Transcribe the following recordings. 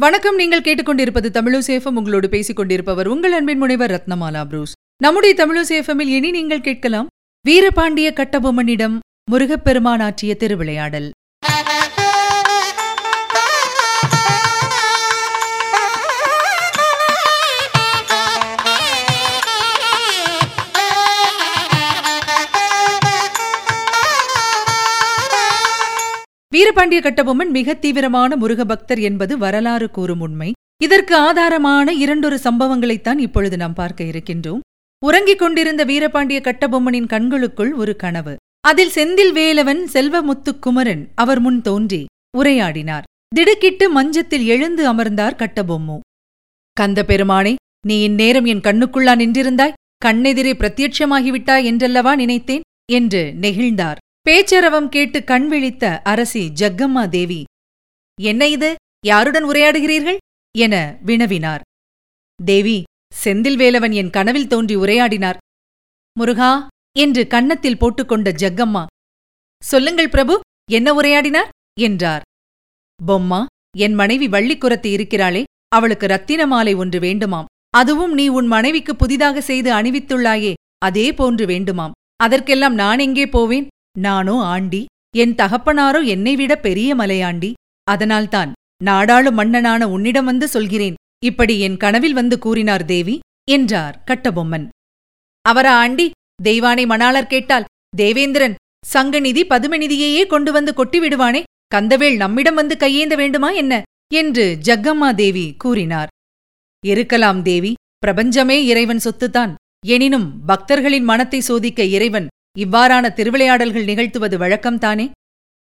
வணக்கம். நீங்கள் கேட்டுக்கொண்டிருப்பது தமிழசேஃபம் உங்களோடு பேசிக் கொண்டிருப்பவர் உங்கள் அன்பின் முனைவர் ரத்னமாலா புரூஸ். நம்முடைய தமிழசேஃபமில் இனி நீங்கள் கேட்கலாம். வீரபாண்டிய கட்டபொம்மனிடம் முருகப்பெருமான் ஆற்றிய திருவிளையாடல். வீரபாண்டிய கட்டபொம்மன் மிக தீவிரமான முருக பக்தர் என்பது வரலாறு கூறும் உண்மை. இதற்கு ஆதாரமான இரண்டொரு சம்பவங்களைத்தான் இப்பொழுது நாம் பார்க்க இருக்கின்றோம். உறங்கிக் கொண்டிருந்த வீரபாண்டிய கட்டபொம்மனின் கண்களுக்குள் ஒரு கனவு. அதில் செந்தில் வேலவன் செல்வமுத்து குமரன் அவர் முன் தோன்றி உரையாடினார். திடுக்கிட்டு மஞ்சத்தில் எழுந்து அமர்ந்தார் கட்டபொம்மு. கந்த பெருமானே நீ இந்நேரம் என் கண்ணுக்குள்ளா நின்றிருந்தாய். கண்ணெதிரே பிரத்யட்சமாகிவிட்டாய் என்றல்லவா நினைத்தேன்? என்று நெகிழ்ந்தார். பேச்சரவம் கேட்டு கண் விழித்த அரசி ஜக்கம்மா தேவி என்ன இது? யாருடன் உரையாடுகிறீர்கள்? என வினவினார். தேவி செந்தில் வேலவன் என் கனவில் தோன்றி உரையாடினார். முருகா என்று கன்னத்தில் போட்டுக்கொண்ட ஜக்கம்மா சொல்லுங்கள் பிரபு என்ன உரையாடினார்? என்றார். பொம்மா என் மனைவி வள்ளிக்குரத்து இருக்கிறாளே அவளுக்கு ரத்தின மாலை ஒன்று வேண்டுமாம். அதுவும் நீ உன் மனைவிக்கு புதிதாக செய்து அணிவித்துள்ளாயே அதே போன்று வேண்டுமாம். அதற்கெல்லாம் நான் எங்கே போவேன்? நானோ ஆண்டி என் தகப்பனாரோ என்னை விட பெரிய மலையாண்டி. அதனால்தான் நாடாளு மன்னனான உன்னிடம் வந்து சொல்கிறேன். இப்படி என் கனவில் வந்து கூறினார் தேவி என்றார் கட்டபொம்மன். அவரா ஆண்டி தெய்வானை மணாளர் கேட்டால் தேவேந்திரன் சங்கநிதி பதுமநிதியையே கொண்டு வந்து கொட்டி விடுவானே கந்தவேள் நம்மிடம் வந்து கையேந்த வேண்டுமா என்ன? என்று ஜக்கம்மா தேவி கூறினார். இருக்கலாம் தேவி பிரபஞ்சமே இறைவன் சொத்துத்தான். எனினும் பக்தர்களின் மனத்தை சோதிக்க இறைவன் இவ்வாறான திருவிளையாடல்கள் நிகழ்த்துவது வழக்கம்தானே?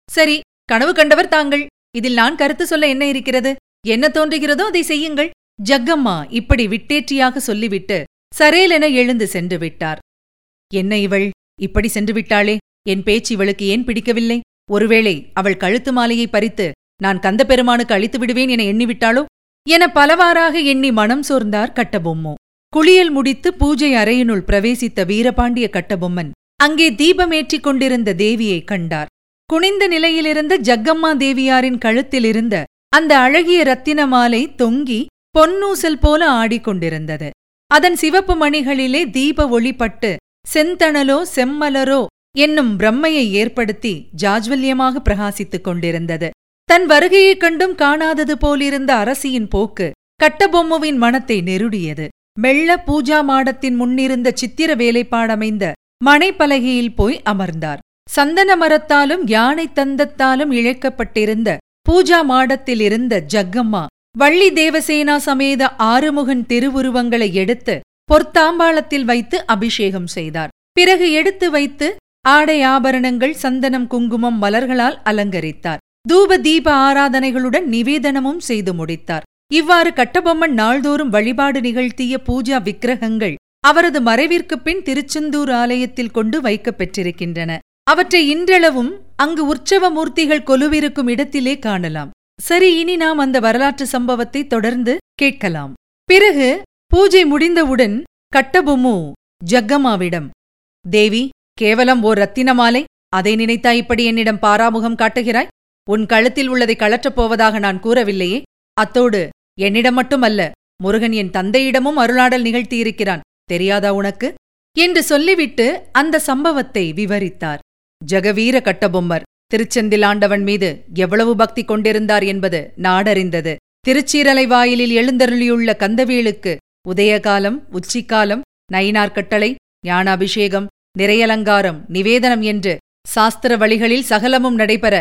சரி கனவு கண்டவர் தாங்கள். இதில் நான் கருத்து சொல்ல என்ன இருக்கிறது? என்ன தோன்றுகிறதோ அதை செய்யுங்கள். ஜக்கம்மா இப்படி விட்டேற்றியாக சொல்லிவிட்டு சரேலென எழுந்து சென்று விட்டார். என்ன இவள்? இப்படி சென்று விட்டாளே. என் பேச்சு இவளுக்கு ஏன் பிடிக்கவில்லை? ஒருவேளை அவள் கழுத்து மாலையை பறித்து நான் கந்த பெருமானுக்கு அளித்து விடுவேன் என எண்ணிவிட்டாளோ? என பலவாறாக எண்ணி மனம் சோர்ந்தார் கட்டபொம்மோ. குளியல் முடித்து பூஜை அறையினுள் பிரவேசித்த வீரபாண்டிய கட்டபொம்மன் அங்கே தீபமேற்றிக் கொண்டிருந்த தேவியை கண்டார். குனிந்த நிலையிலிருந்த ஜக்கம்மா தேவியாரின் கழுத்திலிருந்த அந்த அழகிய ரத்தின மாலை தொங்கி பொன்னூசல் போல ஆடிக்கொண்டிருந்தது அதன் சிவப்பு மணிகளிலே தீப ஒளிப்பட்டு செந்தணலோ செம்மலரோ என்னும் பிரம்மையை ஏற்படுத்தி ஜாஜ்வல்யமாக பிரகாசித்துக் கொண்டிருந்தது. தன் வருகையைக் கண்டும் காணாதது போலிருந்த அரசியின் போக்கு கட்டபொம்முவின் மனத்தை நெருடியது. மெல்ல பூஜா மாடத்தின் முன்னிருந்த சித்திர வேலைப்பாடமைந்த மனைப்பலகையில் போய் அமர்ந்தார். சந்தன மரத்தாலும் யானை தந்தத்தாலும் இழைக்கப்பட்டிருந்த பூஜா மாடத்தில் இருந்த ஜக்கம்மா வள்ளி தேவசேனா சமேத ஆறுமுகன் திருவுருவங்களை எடுத்து பொற்தாம்பாளத்தில் வைத்து அபிஷேகம் செய்தார். பிறகு எடுத்து வைத்து ஆடை ஆபரணங்கள் சந்தனம் குங்குமம் மலர்களால் அலங்கரித்தார். தூப தீப ஆராதனைகளுடன் நிவேதனமும் செய்து முடித்தார். இவ்வாறு கட்டபொம்மன் நாள்தோறும் வழிபாடு நிகழ்த்திய பூஜா விக்கிரகங்கள் அவரது மறைவிற்குப் பின் திருச்செந்தூர் ஆலயத்தில் கொண்டு வைக்கப் பெற்றிருக்கின்றன. அவற்றை இன்றளவும் அங்கு உற்சவ மூர்த்திகள் கொலுவிருக்கும் இடத்திலே காணலாம். சரி இனி நாம் அந்த வரலாற்று சம்பவத்தை தொடர்ந்து கேட்கலாம். பிறகு பூஜை முடிந்தவுடன் கட்டபொம்மு ஜக்கம்மாவிடம் தேவி கேவலம் ஓர் ரத்தின மாலை. அதை நினைத்தா இப்படி என்னிடம் பாராமுகம் காட்டுகிறாய்? உன் கழுத்தில் உள்ளதை கழற்றப் போவதாக நான் கூறவில்லையே. அத்தோடு என்னிடம் மட்டுமல்ல முருகன் என் தந்தையிடமும் அருளாடல் நிகழ்த்தியிருக்கிறான். தெரியாதா உனக்கு? என்று சொல்லிவிட்டு அந்த சம்பவத்தை விவரித்தார். ஜெகவீர கட்டபொம்மர் திருச்செந்திலாண்டவன் மீது எவ்வளவு பக்தி கொண்டிருந்தார் என்பது நாடறிந்தது. திருச்சீரலை வாயிலில் எழுந்தருளியுள்ள கந்தவேலுக்கு உதயகாலம் உச்சிக்காலம் நயினார் கட்டளை ஞானாபிஷேகம் நிறையலங்காரம் நிவேதனம் என்று சாஸ்திர வழிகளில் சகலமும் நடைபெற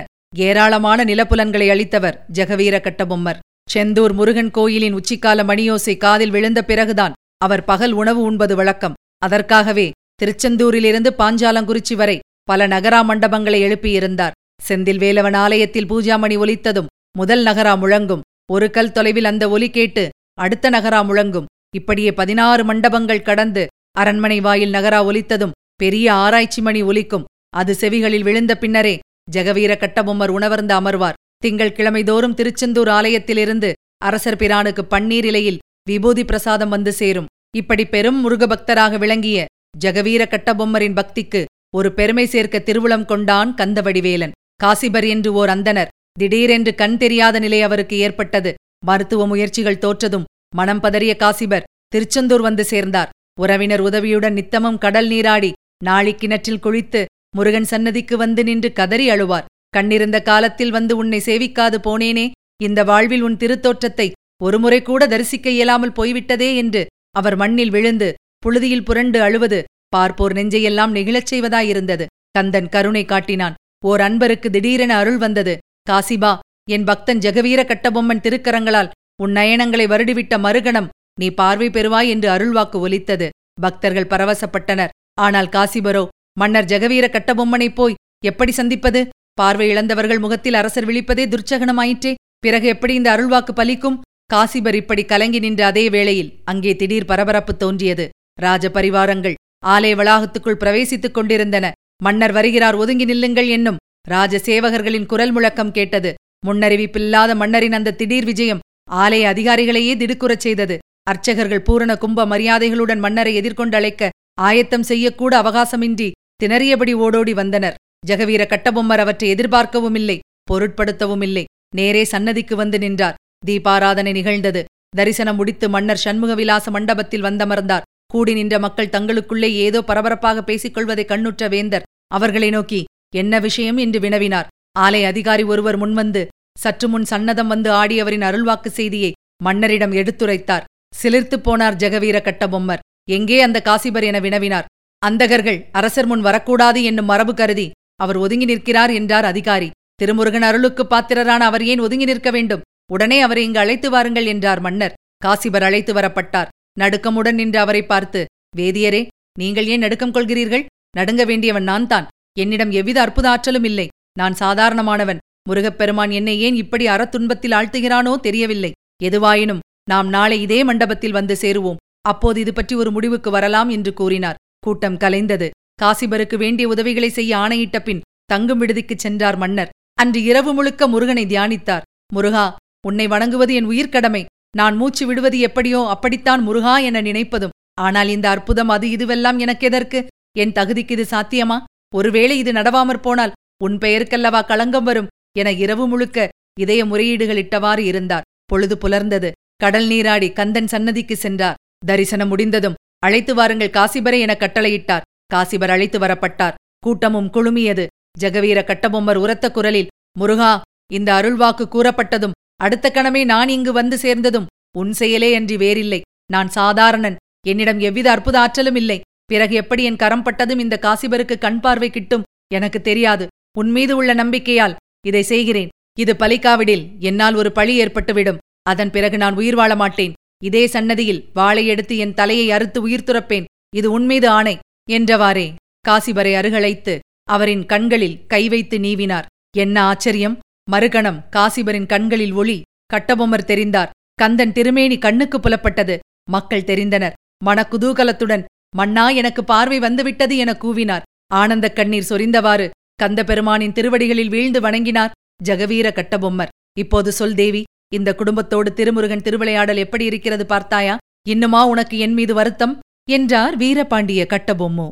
ஏராளமான நிலப்புலன்களை அளித்தவர் ஜெகவீர கட்டபொம்மர். செந்தூர் முருகன் கோயிலின் உச்சிக்கால மணியோசை காதில் விழுந்த பிறகுதான் அவர் பகல் உணவு உண்பது வழக்கம். அதற்காகவே திருச்செந்தூரிலிருந்து பாஞ்சாலங்குறிச்சி வரை பல நகரா மண்டபங்களை எழுப்பியிருந்தார். செந்தில் வேலவன் ஆலயத்தில் பூஜாமணி ஒலித்ததும் முதல் நகரா முழங்கும். ஒரு கல் தொலைவில் அந்த ஒலி கேட்டு அடுத்த நகரா முழங்கும். இப்படியே பதினாறு மண்டபங்கள் கடந்து அரண்மனை வாயில் நகரா ஒலித்ததும் பெரிய ஆராய்ச்சி மணி ஒலிக்கும். அது செவிகளில் விழுந்த பின்னரே ஜெகவீர கட்டபொம்மர் உணவர்ந்து அமர்வார். திங்கள் கிழமைதோறும் திருச்செந்தூர் ஆலயத்திலிருந்து அரசர் பிரானுக்கு பன்னீர் இலையில் விபூதி பிரசாதம் வந்து சேரும். இப்படி பெரும் முருகபக்தராக விளங்கிய ஜெகவீர கட்டபொம்மரின் பக்திக்கு ஒரு பெருமை சேர்க்க திருவுளம் கொண்டான் கந்தவடிவேலன். காசிபர் என்று ஓர் அந்தனர். திடீரென்று கண் தெரியாத நிலை அவருக்கு ஏற்பட்டது. மருத்துவ முயற்சிகள் தோற்றதும் மனம் பதறிய காசிபர் திருச்செந்தூர் வந்து சேர்ந்தார். உறவினர் உதவியுடன் நித்தமும் கடல் நீராடி நாளி கிணற்றில் குளித்து முருகன் சன்னதிக்கு வந்து நின்று கதறி அழுவார். கண்ணிருந்த காலத்தில் வந்து உன்னை சேவிக்காது போனேனே. இந்த வாழ்வில் உன் திருத்தோற்றத்தை ஒருமுறை கூட தரிசிக்க இயலாமல் போய்விட்டதே என்று அவர் மண்ணில் விழுந்து புழுதியில் புரண்டு அழுவது பார்ப்போர் நெஞ்சையெல்லாம் நெகிழச் செய்வதாயிருந்தது. கந்தன் கருணை காட்டினான். ஓர் அன்பருக்கு திடீரென அருள் வந்தது. காசிபா என் பக்தன் ஜெகவீர கட்டபொம்மன் திருக்கரங்களால் உன் நயனங்களை வருடிவிட்ட மறுகணம் நீ பார்வை பெறுவாய் என்று அருள்வாக்கு ஒலித்தது. பக்தர்கள் பரவசப்பட்டனர். ஆனால் காசிபரோ மன்னர் ஜெகவீர கட்டபொம்மனைப் போய் எப்படி சந்திப்பது? பார்வை இழந்தவர்கள் முகத்தில் அரசர் விழிப்பதே துர்ச்சகனமாயிற்றே. பிறகு எப்படி இந்த அருள்வாக்கு பலிக்கும்? காசிபர் இப்படி கலங்கி நின்ற அதே வேளையில் அங்கே திடீர் பரபரப்பு தோன்றியது. ராஜபரிவாரங்கள் ஆலய வளாகத்துக்குள் பிரவேசித்துக் கொண்டிருந்தன. மன்னர் வருகிறார் ஒதுங்கி நில்லுங்கள் என்னும் ராஜ சேவகர்களின் குரல் முழக்கம் கேட்டது. முன்னறிவிப்பில்லாத மன்னரின் அந்த திடீர் விஜயம் ஆலய அதிகாரிகளையே திடுக்குறச் செய்தது. அர்ச்சகர்கள் பூரண கும்ப மரியாதைகளுடன் மன்னரை எதிர்கொண்டு அழைக்க ஆயத்தம் செய்யக்கூட அவகாசமின்றி திணறியபடி ஓடோடி வந்தனர். ஜெகவீர கட்டபொம்மர் அவற்றை எதிர்பார்க்கவும் இல்லை பொருட்படுத்தவும் இல்லை. நேரே சன்னதிக்கு வந்து நின்றார். தீபாராதனை நிகழ்ந்தது. தரிசனம் முடித்து மன்னர் சண்முகவிலாச மண்டபத்தில் வந்தமர்ந்தார். கூடி நின்ற மக்கள் தங்களுக்குள்ளே ஏதோ பரபரப்பாக பேசிக் கொள்வதை கண்ணுற்ற வேந்தர் அவர்களை நோக்கி என்ன விஷயம்? என்று வினவினார். ஆலை அதிகாரி ஒருவர் முன்வந்து சற்று முன் சன்னதம் வந்து ஆடியவரின் அருள்வாக்கு செய்தியை மன்னரிடம் எடுத்துரைத்தார். சிலிர்த்துப் போனார் ஜெகவீர கட்டபொம்மர். எங்கே அந்த காசிபர்? என வினவினார். அந்தகர்கள் அரசர் முன் வரக்கூடாது என்னும் மரபு கருதி அவர் ஒதுங்கி நிற்கிறார் என்றார் அதிகாரி. திருமுருகன் அருளுக்கு பாத்திரரான அவர் ஏன் ஒதுங்கி நிற்க வேண்டும்? உடனே அவரை இங்கு அழைத்து வாருங்கள் என்றார் மன்னர். காசிபர் அழைத்து வரப்பட்டார். நடுக்கமுடன் நின்று அவரை பார்த்து வேதியரே நீங்கள் ஏன் நடுக்கம் கொள்கிறீர்கள்? நடுங்க வேண்டியவன் நான் தான் என்னிடம் எவ்வித அற்புத ஆற்றலும் இல்லை. நான் சாதாரணமானவன். முருகப்பெருமான் என்னை ஏன் இப்படி அறத்துன்பத்தில் ஆழ்த்துகிறானோ தெரியவில்லை. எதுவாயினும் நாம் நாளை இதே மண்டபத்தில் வந்து சேருவோம். அப்போது இது பற்றி ஒரு முடிவுக்கு வரலாம் என்று கூறினார். கூட்டம் கலைந்தது. காசிபருக்கு வேண்டிய உதவிகளை செய்ய ஆணையிட்ட பின் தங்கும் விடுதிக்குச் சென்றார் மன்னர். அன்று இரவு முழுக்க முருகனை தியானித்தார். முருகா உன்னை வணங்குவது என் உயிர்க்கடமை. நான் மூச்சு விடுவது எப்படியோ அப்படித்தான் முருகா என நினைப்பதும். ஆனால் இந்த அற்புதம் அது இதுவெல்லாம் எனக்கெதற்கு என் தகுதிக்கு இது சாத்தியமா? ஒருவேளை இது நடவாமற் போனால் உன் பெயருக்கல்லவா களங்கம் வரும் என இரவு முழுக்க இதய முறையீடுகளிட்டவாறு இருந்தார். பொழுது புலர்ந்தது. கடல் நீராடி கந்தன் சன்னதிக்கு சென்றார். தரிசனம் முடிந்ததும் அழைத்து வாருங்கள் காசிபரை என கட்டளையிட்டார். காசிபர் அழைத்து வரப்பட்டார். கூட்டமும் குழுமியது. ஜெகவீர கட்டபொம்மர் உரத்த குரலில் முருகா இந்த அருள்வாக்கு கூறப்பட்டதும் அடுத்த கணமே நான் இங்கு வந்து சேர்ந்ததும் உன் செயலே அன்றி வேறில்லை. நான் சாதாரணன். என்னிடம் எவ்வித அற்புத ஆற்றலும் இல்லை. பிறகு எப்படி என் கரம் பட்டதும் இந்த காசிபருக்கு கண் பார்வை கிட்டும்? எனக்கு தெரியாது. உன்மீது உள்ள நம்பிக்கையால் இதை செய்கிறேன். இது பலிக்காவிடில் என்னால் ஒரு பழி ஏற்பட்டுவிடும். அதன் பிறகு நான் உயிர் வாழ மாட்டேன். இதே சன்னதியில் வாளை எடுத்து என் தலையை அறுத்து உயிர் துறப்பேன். இது உன்மீது ஆணை என்றவாறே காசிபரை அருகழைத்து அவரின் கண்களில் கை வைத்து நீவினார். என்ன ஆச்சரியம்? மறுகணம் காசிபரின் கண்களில் ஒளி. கட்டபொம்மர் தெரிந்தார். கந்தன் திருமேனி கண்ணுக்கு புலப்பட்டது. மக்கள் தெரிந்தனர். மனக்குதூகலத்துடன் மன்னா எனக்கு பார்வை வந்துவிட்டது என கூவினார். ஆனந்தக் கண்ணீர் சொரிந்தவாறு கந்த பெருமானின் திருவடிகளில் வீழ்ந்து வணங்கினார் ஜெகவீர கட்டபொம்மர். இப்போது சொல் தேவி இந்த குடும்பத்தோடு திருமுருகன் திருவிளையாடல் எப்படி இருக்கிறது பார்த்தாயா? இன்னுமா உனக்கு என் மீது வருத்தம்? என்றார் வீரபாண்டிய கட்டபொம்மு.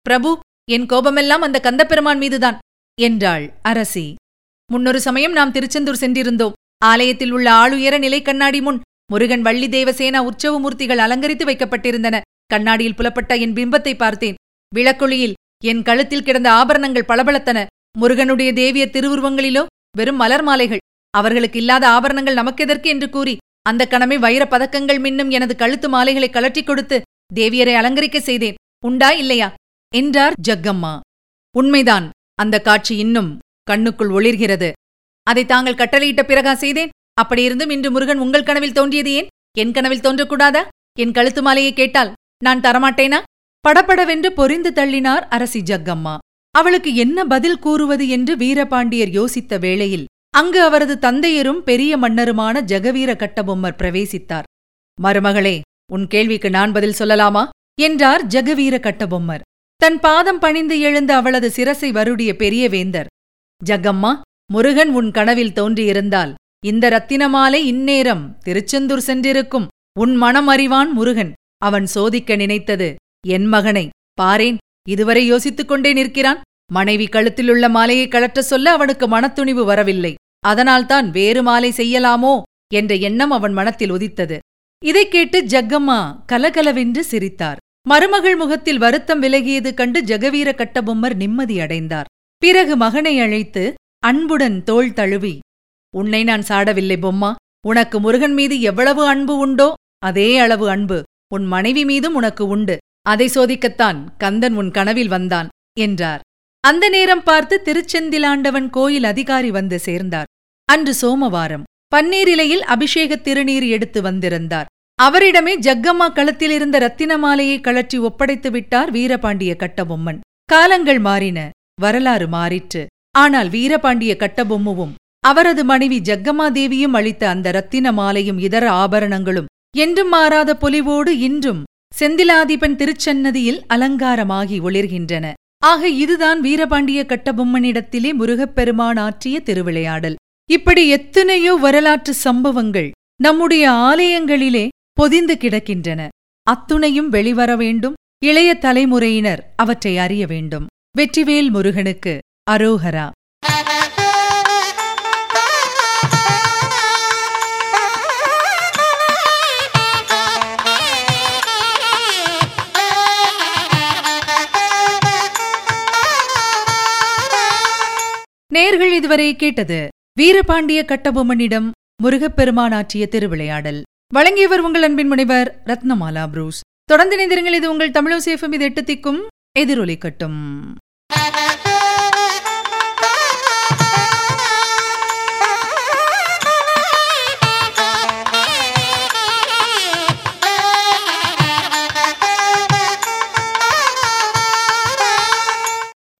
பிரபு என் கோபமெல்லாம் அந்த கந்தப்பெருமான் மீதுதான் என்றாள் அரசி. முன்னொரு சமயம் நாம் திருச்செந்தூர் சென்றிருந்தோம். ஆலயத்தில் உள்ள ஆளுயர நிலை கண்ணாடி முன் முருகன் வள்ளி தேவசேனா உற்சவ மூர்த்திகள் அலங்கரித்து வைக்கப்பட்டிருந்தன. கண்ணாடியில் புலப்பட்ட என் பிம்பத்தை பார்த்தேன். விளக்கொளியில் என் கழுத்தில் கிடந்த ஆபரணங்கள் பளபளத்தன. முருகனுடைய தேவிய திருவுருவங்களிலோ வெறும் மலர் மாலைகள். அவர்களுக்கு இல்லாத ஆபரணங்கள் நமக்கெதற்கு என்று கூறி அந்த கணமே வைர பதக்கங்கள் மின்னும் எனது கழுத்து மாலைகளை கழற்றிக் கொடுத்து தேவியரை அலங்கரிக்க செய்தேன். உண்டா இல்லையா? என்றார் ஜக்கம்மா. உண்மைதான். அந்த காட்சி இன்னும் கண்ணுக்குள் ஒளிர்கிறது. அதை தாங்கள் கட்டளையிட்ட பிறகா செய்தேன். அப்படியிருந்தும் இன்று முருகன் உங்கள் கனவில் தோன்றியது ஏன்? என் கனவில் தோன்றக்கூடாதா? என் கழுத்து மாலையை கேட்டால் நான் தரமாட்டேனா? படபடவென்று பொறிந்து தள்ளினார் அரசி ஜக்கம்மா. அவளுக்கு என்ன பதில் கூறுவது என்று வீரபாண்டியர் யோசித்த வேளையில் அங்கு அவரது தந்தையரும் பெரிய மன்னருமான ஜெகவீர கட்டபொம்மர் பிரவேசித்தார். மருமகளே உன் கேள்விக்கு நான் பதில் சொல்லலாமா? என்றார் ஜெகவீர கட்டபொம்மர். தன் பாதம் பணிந்து எழுந்த அவளது சிரசை வருடிய பெரிய வேந்தர். ஜகம்மா முருகன் உன் கனவில் தோன்றியிருந்தால் இந்த ரத்தினமாலை இந்நேரம் திருச்செந்தூர் சென்றிருக்கும் உன் மனம் அறிவான் முருகன். அவன் சோதிக்க நினைத்தது என் மகனை பாரேன் இதுவரை யோசித்துக் கொண்டே நிற்கிறான். மனைவி கழுத்திலுள்ள மாலையை கழற்ற சொல்ல அவனுக்கு மனத்துணிவு வரவில்லை. அதனால்தான் வேறு மாலை செய்யலாமோ? என்ற எண்ணம் அவன் மனத்தில் உதித்தது. இதைக் கேட்டு ஜக்கம்மா கலகலவென்று சிரித்தார். மருமகள் முகத்தில் வருத்தம் விலகியது கண்டு ஜெகவீர கட்டபொம்மர் நிம்மதியடைந்தார் பிறகு மகனை அழைத்து அன்புடன் தோள் தழுவி உன்னை நான் சாடவில்லை பொம்மா. உனக்கு முருகன் மீது எவ்வளவு அன்பு உண்டோ அதே அளவு அன்பு உன் மனைவி மீதும் உனக்கு உண்டு. அதை சோதிக்கத்தான் கந்தன் உன் கனவில் வந்தான் என்றார். அந்த நேரம் பார்த்து திருச்செந்திலாண்டவன் கோயில் அதிகாரி வந்து சேர்ந்தார். அன்று சோமவாரம் பன்னீரிலையில் அபிஷேகத் திருநீர் எடுத்து வந்திருந்தார். அவரிடமே ஜக்கம்மா கழுத்தில் இருந்த ரத்தின மாலையை கழற்றி ஒப்படைத்து விட்டார் வீரபாண்டிய கட்டபொம்மன். காலங்கள் மாறின. வரலாறு மாறிற்று. ஆனால் வீரபாண்டிய கட்டபொம்முவும் அவரது மனைவி ஜக்கமாதேவியும் அளித்த அந்த ரத்தின மாலையும் இதர ஆபரணங்களும் என்றும் மாறாத பொலிவோடு இன்றும் செந்திலாதிபன் திருச்சன்னதியில் அலங்காரமாகி ஒளிர்கின்றன. ஆக இதுதான் வீரபாண்டிய கட்டபொம்மனிடத்திலே முருகப்பெருமான் ஆற்றிய திருவிளையாடல். இப்படி எத்தனையோ வரலாற்று சம்பவங்கள் நம்முடைய ஆலயங்களிலே பொதிந்து கிடக்கின்றன. அத்துணையும் வெளிவர வேண்டும். இளைய தலைமுறையினர் அவற்றை அறிய வேண்டும். வெற்றிவேல் முருகனுக்கு அரோகரா. நேர்கள் இதுவரை கேட்டது வீரபாண்டிய கட்டபொம்மனிடம் முருகப்பெருமான் ஆற்றிய திருவிளையாடல். வழங்கியவர் உங்கள் அன்பின் முனைவர் ரத்னமாலா புரூஸ். தொடர்ந்து இணைந்திருங்கள் இது உங்கள் தமிழசேஃபம் இது எட்டு திக்கும் எதிரொலிக்கட்டும். Thank you.